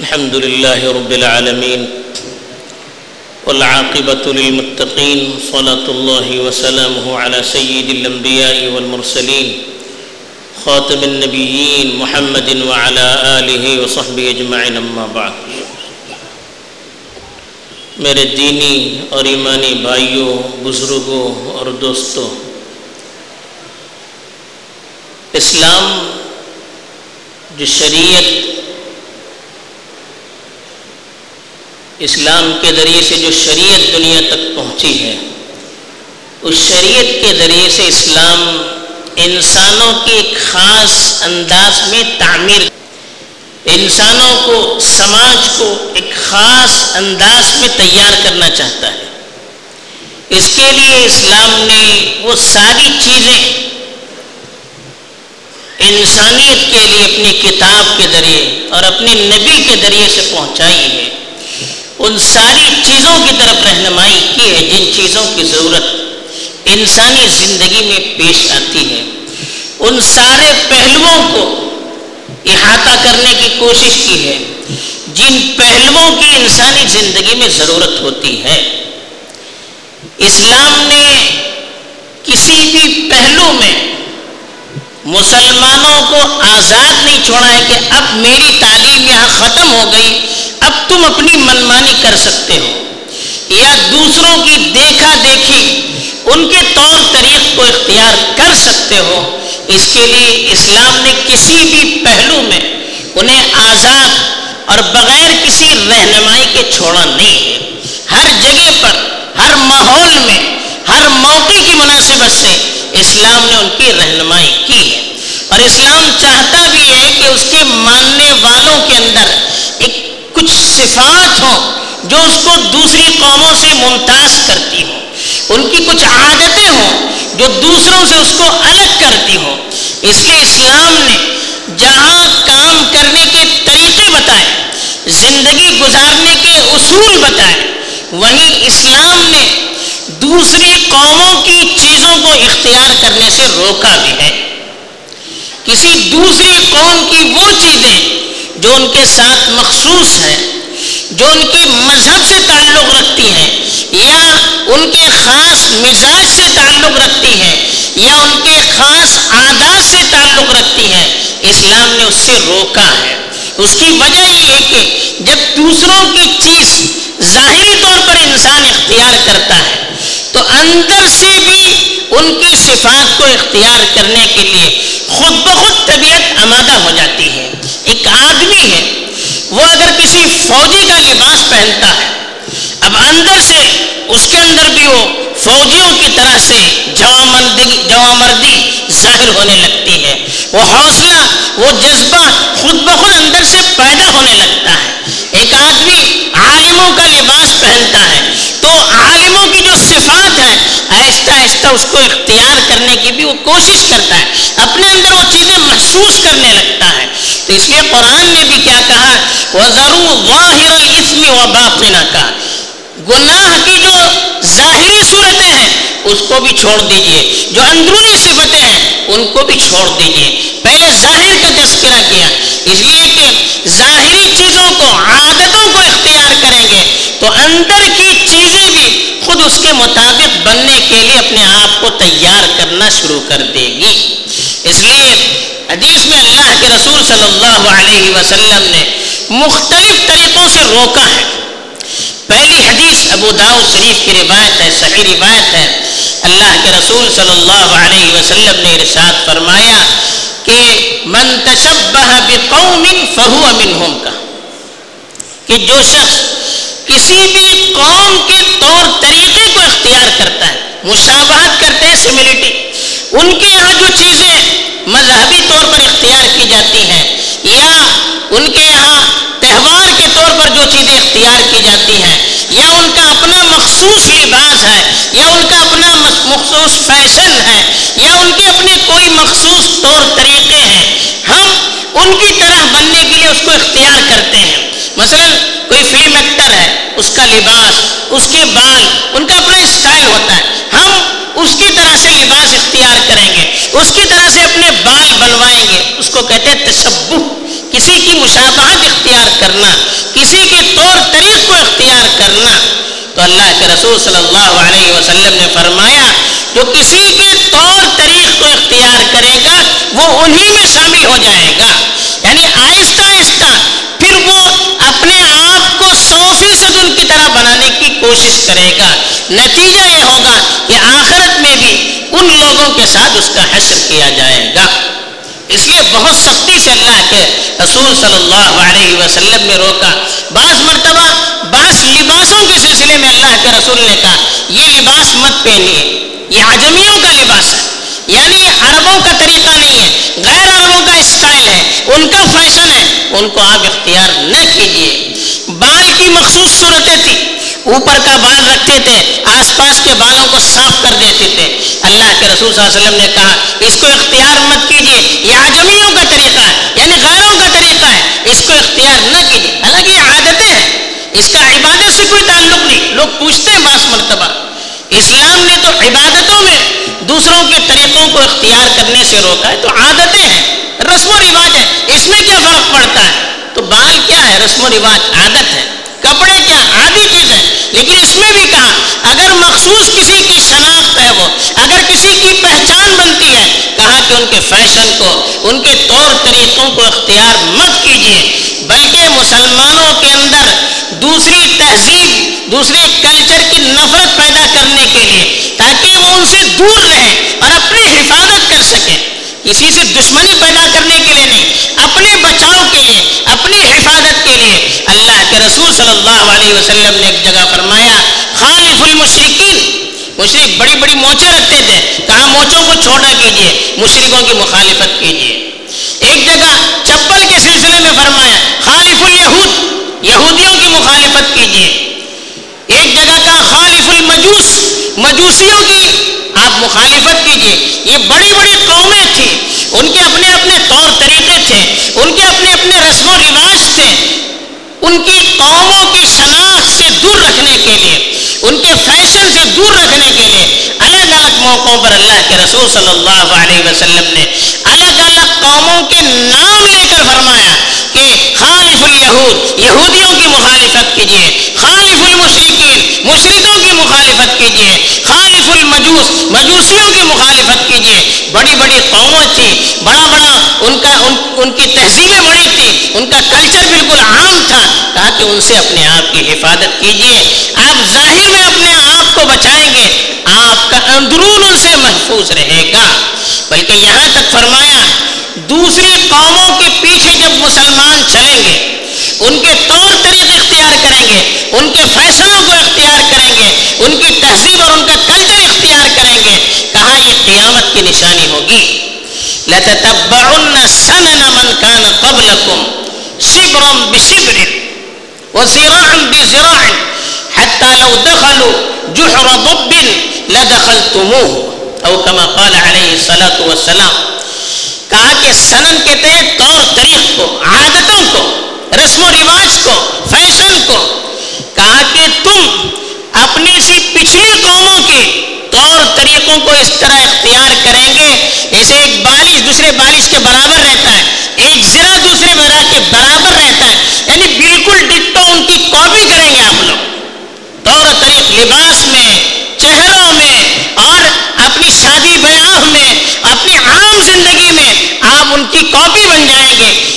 الحمد لله رب العالمين والعاقبة للمتقين صلاة الله وسلامه على سيد الأنبياء والمرسلين خاتم النبيين محمد وعلى آله وصحبه اجمعين اما بعد. میرے دینی اور ایمانی بھائیوں، بزرگوں اور دوستوں، اسلام جو شریعت اسلام کے ذریعے سے جو شریعت دنیا تک پہنچی ہے، اس شریعت کے ذریعے سے اسلام انسانوں کی ایک خاص انداز میں تعمیر انسانوں کو، سماج کو ایک خاص انداز میں تیار کرنا چاہتا ہے۔ اس کے لیے اسلام نے وہ ساری چیزیں انسانیت کے لیے اپنی کتاب کے ذریعے اور اپنے نبی کے ذریعے سے پہنچائی ہے ان ساری چیزوں کی طرف رہنمائی کی ہے، جن چیزوں کی ضرورت انسانی زندگی میں پیش آتی ہے۔ ان سارے پہلوؤں کو احاطہ کرنے کی کوشش کی ہے۔ جن پہلوؤں کی انسانی زندگی میں ضرورت ہوتی ہے۔ اسلام نے کسی بھی پہلو میں مسلمانوں کو آزاد نہیں چھوڑا ہے کہ اب میری تعلیم یہاں ختم ہو گئی۔ تم اپنی منمانی کر سکتے ہو، یا دوسروں کی دیکھا دیکھی ان کے طور طریق کو اختیار کر سکتے ہو، اس کے لیے اسلام نے کسی بھی پہلو میں انہیں آزاد اور بغیر کسی رہنمائی کے چھوڑا نہیں ہے۔ ہر جگہ پر، ہر ماحول میں، ہر موقع کی مناسبت سے اسلام نے ان کی رہنمائی کی ہے۔ اور اسلام چاہتا بھی ہے کہ اس کے ماننے والوں کے اندر ایک کچھ صفات ہوں جو اس کو دوسری قوموں سے ممتاز کرتی ہوں۔ ان کی کچھ عادتیں ہوں جو دوسروں سے اس کو الگ کرتی ہوں۔ اس لیے اسلام نے جہاں کام کرنے کے طریقے بتائے، زندگی گزارنے کے اصول بتائے وہیں اسلام نے دوسری قوموں کی چیزوں کو اختیار کرنے سے روکا بھی ہے۔ کسی دوسری قوم کی وہ چیزیں جو ان کے ساتھ مخصوص ہیں، جو ان کے مذہب سے تعلق رکھتی ہیں، یا ان کے خاص مزاج سے تعلق رکھتی ہیں، یا ان کے خاص عادات سے تعلق رکھتی ہیں، اسلام نے اس سے روکا ہے۔ اس کی وجہ یہ ہے کہ جب دوسروں کی چیز ظاہری طور پر انسان اختیار کرتا ہے، تو اندر سے بھی ان کی صفات کو اختیار کرنے کے لیے خود بخود طبیعت آمادہ ہو جاتی ہے۔ ایک آدمی ہے، وہ اگر کسی فوجی کا لباس پہنتا ہے، اب اندر سے اس کے اندر بھی وہ فوجیوں کی طرح سے جوامردی جوامردی ظاہر ہونے لگتی ہے۔ وہ حوصلہ، وہ جذبہ خود بخود اندر سے پیدا ہونے لگتا ہے۔ ایک آدمی عالموں کا لباس پہنتا ہے، تو عالموں کی جو صفات ہے آہستہ آہستہ اس کو اختیار کرنے کی بھی وہ کوشش کرتا ہے۔ اپنے اندر وہ چیزیں محسوس کرنے لگتا تو اس لیے قرآن نے بھی کیا کہا، وَذَرُوا ظَاهِرَ الْإِثْمِ وَبَاطِنَ کا۔ گناہ کی جو ظاہری صورتیں ہیں، اس کو بھی چھوڑ دیجیے۔ جو اندرونی صفتیں ہیں، ان کو بھی چھوڑ دیجیے۔ پہلے ظاہر کا تذکرہ کیا۔ اس لیے کہ ظاہری چیزوں کو، عادتوں کو اختیار کریں گے، تو اندر کی چیزیں بھی خود اس کے مطابق بننے کے لیے اپنے آپ کو تیار کرنا شروع کر دے گی۔ اس لیے حدیث میں اللہ کے رسول صلی اللہ علیہ وسلم نے مختلف طریقوں سے روکا ہے۔ پہلی حدیث ابو داؤ شریف کی روایت ہے، صحیح روایت ہے۔ اللہ کے رسول صلی اللہ علیہ وسلم نے ارشاد فرمایا کہ من تشبہ بقوم فہو منہم کا۔ کہ جو شخص کسی بھی قوم کے طور طریقے کو اختیار کرتا ہے مشابہت کرتے ہیں سملٹی ان کے یہاں جو چیزیں مذہبی طور پر اختیار کی جاتی ہیں یا ان کے یہاں تہوار کے طور پر جو چیزیں اختیار کی جاتی ہیں، یا ان کا اپنا مخصوص لباس ہے، یا ان کا اپنا مخصوص فیشن ہے، یا ان کے اپنے کوئی مخصوص طور طریقے ہیں، ہم ان کی طرح بننے کے لیے اس کو اختیار کرتے ہیں۔ مثلا کوئی فلم ایکٹر ہے، اس کا لباس، اس کے بال، ان کا اپنا اسٹائل ہوتا ہے۔ ہم اس کی طرح سے لباس اختیار کریں گے، اس کی طرح سے اپنے بال بنوائیں گے۔ اس کو کہتے ہیں تشبہ۔ کسی کی مشابہت اختیار کرنا، کسی کے طور طریق کو اختیار کرنا۔ تو اللہ کے رسول صلی اللہ علیہ وسلم نے فرمایا، جو کسی کے طور طریق کو اختیار کرے گا، وہ انہی میں شامل ہو جائے گا۔ یعنی آہستہ آہستہ پھر وہ اپنے آپ کو سو فیصد ان کی طرح بنانے کی کوشش کرے گا۔ نتیجہ یہ ہوگا کہ آخرت میں بھی ان لوگوں کے ساتھ اس کا حشر کیا جائے گا۔ اس لیے بہت سختی سے اللہ رسول صلی اللہ علیہ وسلم نے روکا۔ بعض مرتبہ بعض لباسوں کے سلسلے میں اللہ کے رسول نے کہا، یہ لباس مت پہنیے، یہ عجمیوں کا لباس ہے۔ یعنی عربوں کا طریقہ نہیں ہے، غیر عربوں کا اسٹائل ہے، ان کا فیشن ہے۔ ان کو آپ اختیار نہ کیجیے بال کی مخصوص صورتیں تھیں۔ اوپر کا بال رکھتے تھے، آس پاس کے بالوں کو صاف کر دیتے تھے۔ اللہ کے رسول صلی اللہ علیہ وسلم نے کہا، اس کو اختیار مت کیجیے یہ آجمیوں کا طریقہ ہے۔ یعنی غیروں اس کا عبادت سے کوئی تعلق نہیں۔ لوگ پوچھتے ہیں بعض مرتبہ، اسلام نے تو عبادتوں میں دوسروں کے طریقوں کو اختیار کرنے سے روکا ہے، تو عادتیں ہیں، رسم و رواج ہے اس میں کیا فرق پڑتا ہے؟ تو بال کیا ہے؟ رسم و رواج عادت ہے۔ کپڑے کیا؟ عادی چیز ہے لیکن اس میں بھی کہا، اگر مخصوص کسی کی شناخت ہے وہ، اگر کسی کی پہچان بنتی ہے، کہا کہ ان کے فیشن کو، ان کے طور طریقوں کو اختیار مت کیجیے بلکہ مسلمانوں کے اندر دوسری تہذیب، دوسرے کلچر کی نفرت پیدا کرنے کے لیے، تاکہ وہ ان سے دور رہیں اور اپنی حفاظت کر سکیں۔ کسی سے دشمنی پیدا کرنے کے لیے نہیں، اپنے بچاؤ کے لیے، اپنی حفاظت کے لیے۔ اللہ کے رسول صلی اللہ علیہ وسلم نے ایک جگہ فرمایا، خالف المشرقین مشرق بڑی بڑی موچیں رکھتے تھے۔ کہاں موچوں کو چھوٹا کیجیے مشرقوں کی مخالفت کیجیے ایک جگہ چپل کے سلسلے میں فرمایا، خالف الیہود۔ یہودیوں کی مخالفت کیجیے۔ ایک جگہ کا خالف المجوس، مجوسیوں کی آپ مخالفت کیجیے یہ بڑی بڑی قومیں تھیں۔ ان کے اپنے اپنے طور طریقے تھے۔ ان کے اپنے اپنے رسم و رواج تھے۔ ان کی قوموں کی شناخت سے دور رکھنے کے لیے، ان کے فیشن سے دور رکھنے کے لیے الگ الگ موقعوں پر اللہ کے رسول صلی اللہ علیہ وسلم نے الگ الگ قوموں کے نام لے کر فرمایا کہ خالف الیہود یہودیوں کی مخالفت کیجیے خالف المشرقین مشرقوں کی مخالفت کیجیے خالف المجوس مجوسیوں کی مخالفت کیجیے بڑی بڑی قومیں تھی بڑا بڑا ان کا ان, ان کی تہذیبیں بڑی تھی ان کا کلچر بالکل عام تھا۔ کہا کہ ان سے اپنے آپ کی حفاظت کیجیے آپ ظاہر میں اپنے آپ کو بچائیں گے آپ کا اندرون ان سے محفوظ رہے گا بلکہ یہاں تک فرمایا دوسری قوموں کے پیچھے جب مسلمان چلیں گے ان کے طور طریق اختیار کریں گے، ان کے فیصلوں کو اختیار کریں گے، ان کی تہذیب اور ان کا کلچر اختیار کریں گے۔ کہاں یہ قیامت کی نشانی ہوگی؟ لَتَتَبَّعُنَّ سَنَنَ مَنْ كَانَ قَبْلَكُمْ شِبْرًا بِشِبْرٍ وَزِرَاعًا بِزِرَاعٍ حَتَّى لَوْ دَخَلُوا جُحْرَ ضُبٍّ لَدَخَلْتُمُوهُ۔ او کما قال علیہ الصلوۃ والسلام، کہا کہ سنن کہتے ہیں طور طریق کو عادتوں کو رسم و رواج کو، فیشن کو۔ کہا کہ تم اپنی سی پچھلی قوموں کے طور طریقوں کو اس طرح اختیار کریں گے، جیسے ایک بالش دوسرے بالش کے برابر رہتا ہے، ایک زرا دوسرے برا کے برابر رہتا ہے۔ یعنی بالکل ڈٹو ان کی کاپی کریں گے آپ لوگ۔ طور طریق لباس میں، چہروں میں، اور اپنی شادی بیاہ میں، اپنی عام زندگی میں آپ ان کی کاپی بن جائیں گے۔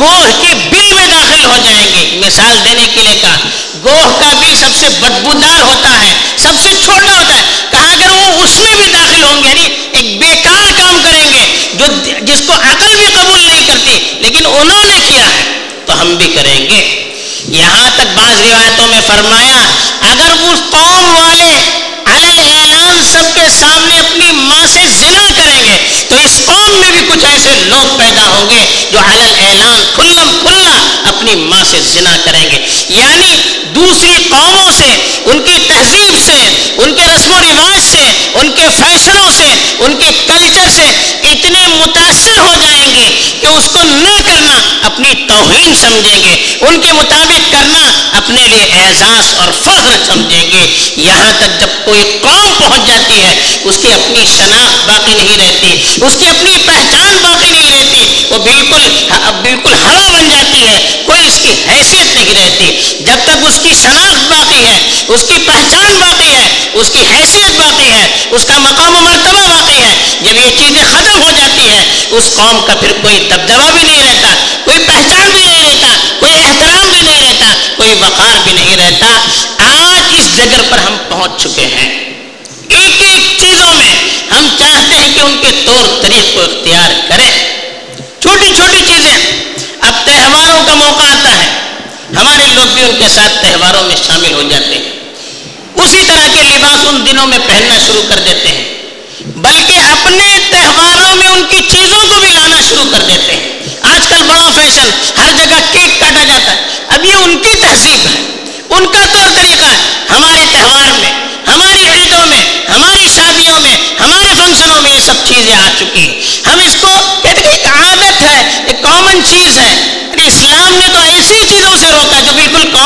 گوہ کے بل میں داخل ہو جائیں گے۔ مثال دینے کے لیے کہا گوہ کا بل سب سے بدبودار ہوتا ہے، سب سے چھوٹا ہوتا ہے۔ کہا، اگر وہ اس میں بھی داخل ہوں گے یعنی ایک بیکار کام کریں گے، جو جس کو عقل بھی قبول نہیں کرتی، لیکن انہوں نے کیا ہے، تو ہم بھی کریں گے۔ یہاں تک بعض روایتوں میں فرمایا، اگر اس قوم والے اعلان سب کے سامنے اپنی ماں سے زنا کریں گے، تو اس قوم میں بھی کچھ ایسے لوگ پیدا ہوں گے، جو اعلان کھلم کھلا اپنی ماں سے زنا کریں گے۔ یعنی دوسری قوموں سے، ان کی تہذیب سے، ان کے رسم و رواج سے، ان کے فیشنوں سے، ان کے کلچر سے اتنے متاثر ہو جائیں گے کہ اس کو نہ کرنا اپنی توہین سمجھیں گے۔ ان کے مطابق کرنا اپنے لیے اعزاز اور فخر سمجھیں گے۔ یہاں تک جب کوئی قوم پہنچ جاتی ہے، اس کی اپنی شناخت باقی نہیں رہتی، اس کی اپنی پہچان باقی نہیں رہتی، وہ بالکل ہاں، بالکل کی شناخت باقی ہے، اس کی پہچان باقی ہے، اس کی حیثیت باقی ہے، اس کا مقام و مرتبہ باقی ہے۔ جب یہ چیزیں ختم ہو جاتی ہیں، اس قوم کا پھر کوئی دبدبہ بھی نہیں رہتا، کوئی پہچان بھی نہیں رہتا، کوئی احترام بھی نہیں رہتا، کوئی وقار بھی نہیں رہتا۔ آج اس جگہ پر ہم پہنچ چکے ہیں ایک ایک چیزوں میں ہم چاہتے ہیں کہ ان کے طور طریق کو اختیار کریں چھوٹی چھوٹی چیزیں اب تہواروں کا موقع آتا ہے ہمارے لوگ بھی ان کے ساتھ تہواروں میں شامل ہو جاتے ہیں۔ اسی طرح کے لباس ان دنوں میں پہننا شروع کر دیتے ہیں۔ بلکہ اپنے تہواروں میں ان کی چیزوں کو بھی لانا شروع کر دیتے ہیں۔ آج کل بڑا فیشن، ہر جگہ کیک کاٹا جاتا ہے۔ اب یہ ان کی تہذیب ہے۔ ان کا طور طریقہ ہے۔ ہمارے تہوار میں، ہماری عیدوں میں، ہماری شادیوں میں، ہمارے فنکشنوں میں یہ سب چیزیں آ چکی ہیں۔ ہم اس کو کہتے ہیں ایک عادت ہے ایک کامن چیز ہے اسلام نے تو ایسی چیزوں سے روکا جو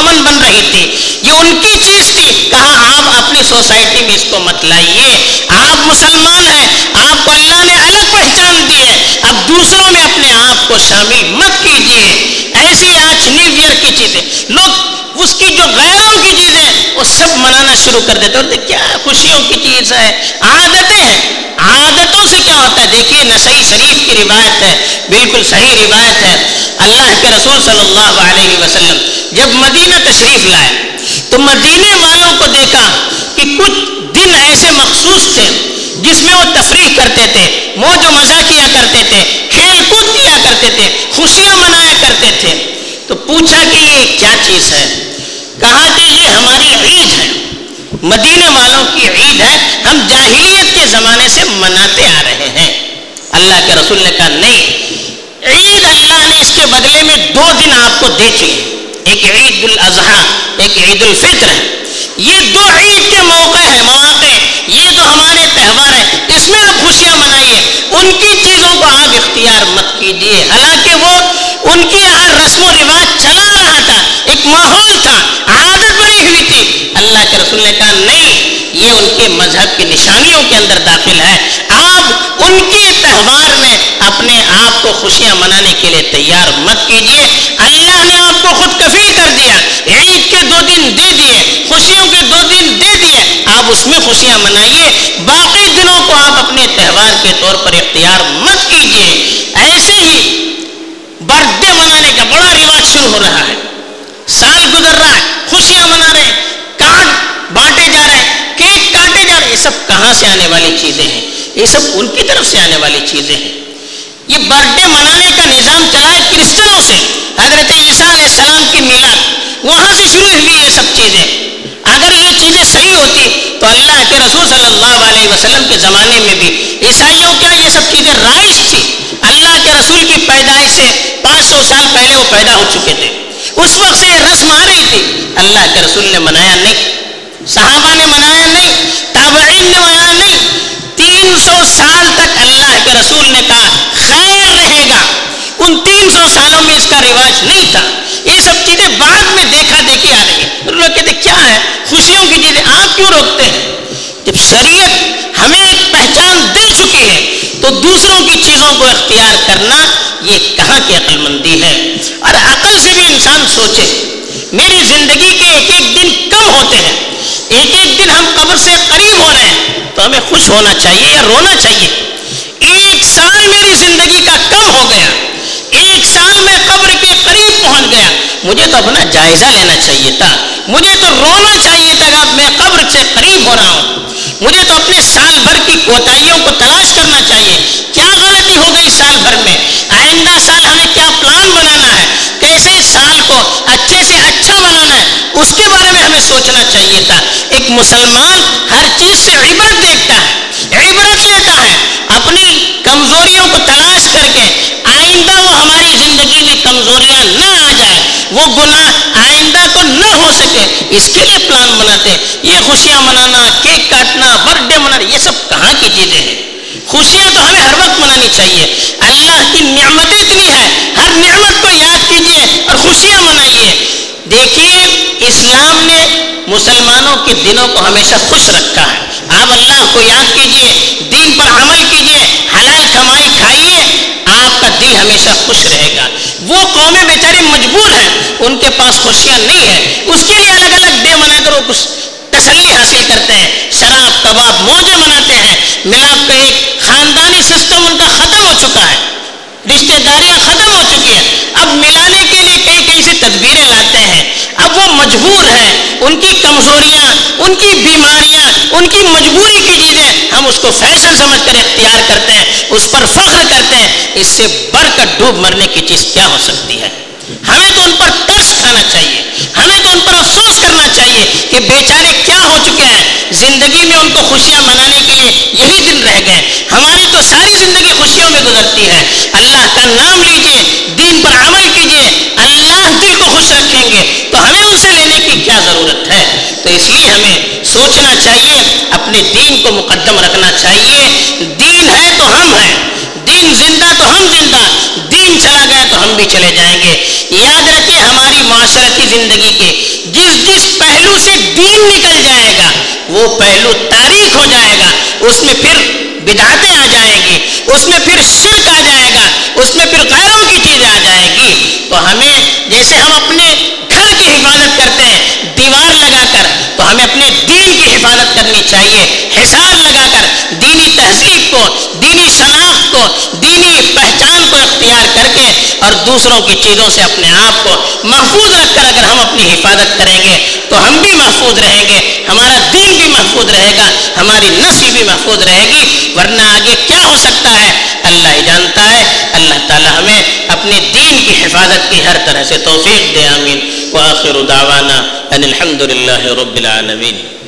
بالکل بن رہی تھی۔ یہ ان کی چیز تھی۔ کہا، آپ اپنی سوسائٹی میں اس کو مت لائیے۔ آپ مسلمان ہیں۔ آپ کو اللہ نے الگ پہچان دی ہے۔ اب دوسروں میں اپنے آپ کو شامل مت کیجیے۔ ایسی آج نیو ایئر کی چیزیں۔ لوگ اس کی جو غیروں کی چیزیں، وہ سب منانا شروع کر دیتے اور کیا خوشیوں کی چیز ہے، عادتیں ہیں۔ عادتوں سے کیا ہوتا ہے؟ دیکھیے نسائی شریف کی روایت ہے، بالکل صحیح روایت ہے۔ اللہ کے رسول صلی اللہ علیہ وسلم جب مدینہ تشریف لائے، تو مدینے والوں کو دیکھا کہ کچھ دن ایسے مخصوص تھے جس میں وہ تفریح کرتے تھے، موج و مزہ کیا کرتے تھے، کھیل کود کیا کرتے تھے، خوشیاں منایا کرتے تھے۔ تو پوچھا کہ یہ کیا چیز ہے؟ کہا کہ یہ ہماری عید ہے۔ مدینے والوں کی عید ہے، ہم جاہلیت کے زمانے سے مناتے آ رہے ہیں۔ اللہ کے رسول نے کہا، نہیں، عید اللہ نے اس کے بدلے میں دو دن آپ کو دے چکے۔ ایک عید الاضحیٰ، ایک عید الفطر ہے۔ یہ دو عید کے موقع ہیں اندر داخل ہے آپ ان کے تہوار میں اپنے آپ کو خوشیاں منانے کے لیے تیار مت کیجیے اللہ نے آپ کو خود کفیل کر دیا۔ عید کے دو دن دے دیے۔ خوشیوں کے دو دن دے دیے۔ آپ اس میں خوشیاں منائیے۔ باقی دنوں کو آپ اپنے تہوار کے طور پر اختیار مت کیجیے ایسے ہی برتھ ڈے منانے کا بڑا رواج شروع ہو رہا ہے۔ سال گزر رہا ہے۔ خوشیاں منا رہے ہیں۔ کارڈ بانٹے جا رہے ہیں۔ کیک کاٹے جا رہے ہیں۔ یہ سب کہاں سے آنے والی یہ سب ان کی طرف سے آنے والی چیزیں ہیں۔ یہ برتھ ڈے منانے کا نظام چلا ہے کرسچنوں سے۔ حضرت عیسیٰ علیہ السلام کی میلاد، وہاں سے شروع ہوئی یہ سب چیزیں۔ اگر یہ چیزیں صحیح ہوتی تو اللہ کے رسول صلی اللہ علیہ وسلم کے زمانے میں بھی عیسائیوں کیا یہ سب چیزیں رائج تھی اللہ کے رسول کی پیدائش سے پانچ سو سال پہلے وہ پیدا ہو چکے تھے۔ اس وقت سے یہ رسم آ رہی تھی۔ اللہ کے رسول نے منایا نہیں، صحابہ نے منایا نہیں، تابعین نے منایا نہیں تین سو سال تک اللہ کے رسول نے کہا، خیر رہے گا۔ ان تین سو سالوں میں اس کا رواج نہیں تھا۔ یہ سب چیزیں بعد میں دیکھا دیکھی آ رہی ہے لوگ کہتے کیا ہے؟ خوشیوں کی چیزیں آپ کیوں روکتے ہیں؟ جب شریعت ہمیں ایک پہچان دے چکی ہے، تو دوسروں کی چیزوں کو اختیار کرنا یہ کہاں کی عقل مندی ہے؟ اور عقل سے بھی انسان سوچے، میری زندگی کے ایک ایک دن کم ہوتے ہیں۔ ایک ایک دن ہم قبر سے قریب ہو رہے ہیں۔ تو ہمیں خوش ہونا چاہیے یا رونا چاہیے ایک سال میری زندگی کا کم ہو گیا ایک سال میں قبر کے قریب پہنچ گیا مجھے تو اپنا جائزہ لینا چاہیے تھا۔ مجھے تو رونا چاہیے تھا کہ میں قبر سے قریب ہو رہا ہوں۔ مجھے تو اپنے سال بھر کی کوتاہیوں کو تلاش کرنا چاہیے۔ کیا غلطی ہو گئی سال بھر میں؟ آئندہ سال ہمیں کیا پلان بنانا ہے؟ کیسے سال کو اچھے سے اچھا بنانا ہے؟ اس کے بارے میں ہمیں سوچنا چاہیے تھا۔ ایک مسلمان ہر چیز سے عبرت دیکھتا ہے عبرت لیتا ہے اپنی کمزوریوں کو تلاش کر کے آئندہ وہ ہماری زندگی میں کمزوریاں نہ آ جائے وہ گناہ آئندہ کو نہ ہو سکے اس کے لیے پلان بناتے ہیں۔ یہ خوشیاں منانا، کیک کاٹنا برتھ ڈے منانا، یہ سب کہاں کی چیزیں ہیں؟ خوشیاں تو ہمیں ہر وقت منانی چاہیے۔ اللہ کی نعمتیں اتنی ہیں، ہر نعمت کو یاد کیجیے اور خوشیاں منائیے۔ دیکھیے، اسلام نے مسلمانوں کے دنوں کو ہمیشہ خوش رکھا ہے۔ آپ اللہ کو یاد کیجیے دین پر عمل کیجیے حلال کمائی کھائیے۔ آپ کا دل ہمیشہ خوش رہے گا۔ وہ قومیں بیچارے مجبور ہیں، ان کے پاس خوشیاں نہیں ہیں۔ اس کے لیے الگ الگ ڈے منا کر وہ کچھ تسلی حاصل کرتے ہیں۔ شراب، کباب موجے مناتے ہیں۔ ملاپ کا ایک خاندانی سسٹم ان کا ختم ہو چکا ہے۔ رشتے داریاں ختم ہو چکی ہیں۔ اب ملانے کے لیے کئی کئی سے تدبیریں لاتے ہیں۔ اب وہ مجبور ہیں۔ ان کی کمزوریاں، ان کی بیماریاں، ان کی مجبوری ہم اس کو فیشن سمجھ کر اختیار کرتے ہیں، اس پر فخر کرتے ہیں، اس سے بڑھ کر ڈوب مرنے کی چیز کیا ہو سکتی ہے؟ ہمیں تو ان پر ترس کھانا چاہیے، ہمیں تو ان پر افسوس کرنا چاہیے کہ بیچارے کیا ہو چکے ہیں۔ زندگی میں ان کو خوشیاں منانے کے لیے یہی دن رہ گئے۔ ہماری تو ساری زندگی خوشیوں میں گزرتی ہے۔ اللہ کا نام لیجیے، دین پر عمل کیجیے، اللہ دل کو خوش رکھیں گے۔ تو ہمیں ان سے لینے کی کیا ضرورت ہے؟ تو اس لیے ہمیں سوچنا چاہیے دین کو مقدم رکھنا چاہیے۔ دین ہے تو ہم ہیں۔ دین زندہ تو ہم زندہ۔ دین چلا گیا تو ہم بھی چلے جائیں گے۔ یاد رکھیں ہماری معاشرتی زندگی کے۔ جس جس پہلو سے دین نکل جائے گا، وہ پہلو تاریخ ہو جائے گا۔ اس میں پھر بدعتیں آ جائیں گی۔ اس میں پھر شرک آ جائے گا۔ اس میں پھر غیروں کی چیزیں آ جائے گی۔ تو ہمیں جیسے ہم اپنے گھر کی حفاظت کرتے ہیں، دیوار لگا کر، تو ہمیں اپنے کرنی چاہیے۔ حساب لگا کر دینی تہذیب کو، دینی شناخت کو، دینی پہچان کو اختیار کر کے اور دوسروں کی چیزوں سے اپنے آپ کو محفوظ رکھ کر اگر ہم اپنی حفاظت کریں گے تو ہم بھی محفوظ رہیں گے، ہمارا دین بھی محفوظ رہے گا، ہماری نسل بھی محفوظ رہے گی۔ ورنہ آگے کیا ہو سکتا ہے؟ اللہ ہی جانتا ہے۔ اللہ تعالی ہمیں اپنے دین کی حفاظت کی ہر طرح سے توفیق دے، آمین۔ وآخر دعوانا ان الحمد للہ رب العالمین۔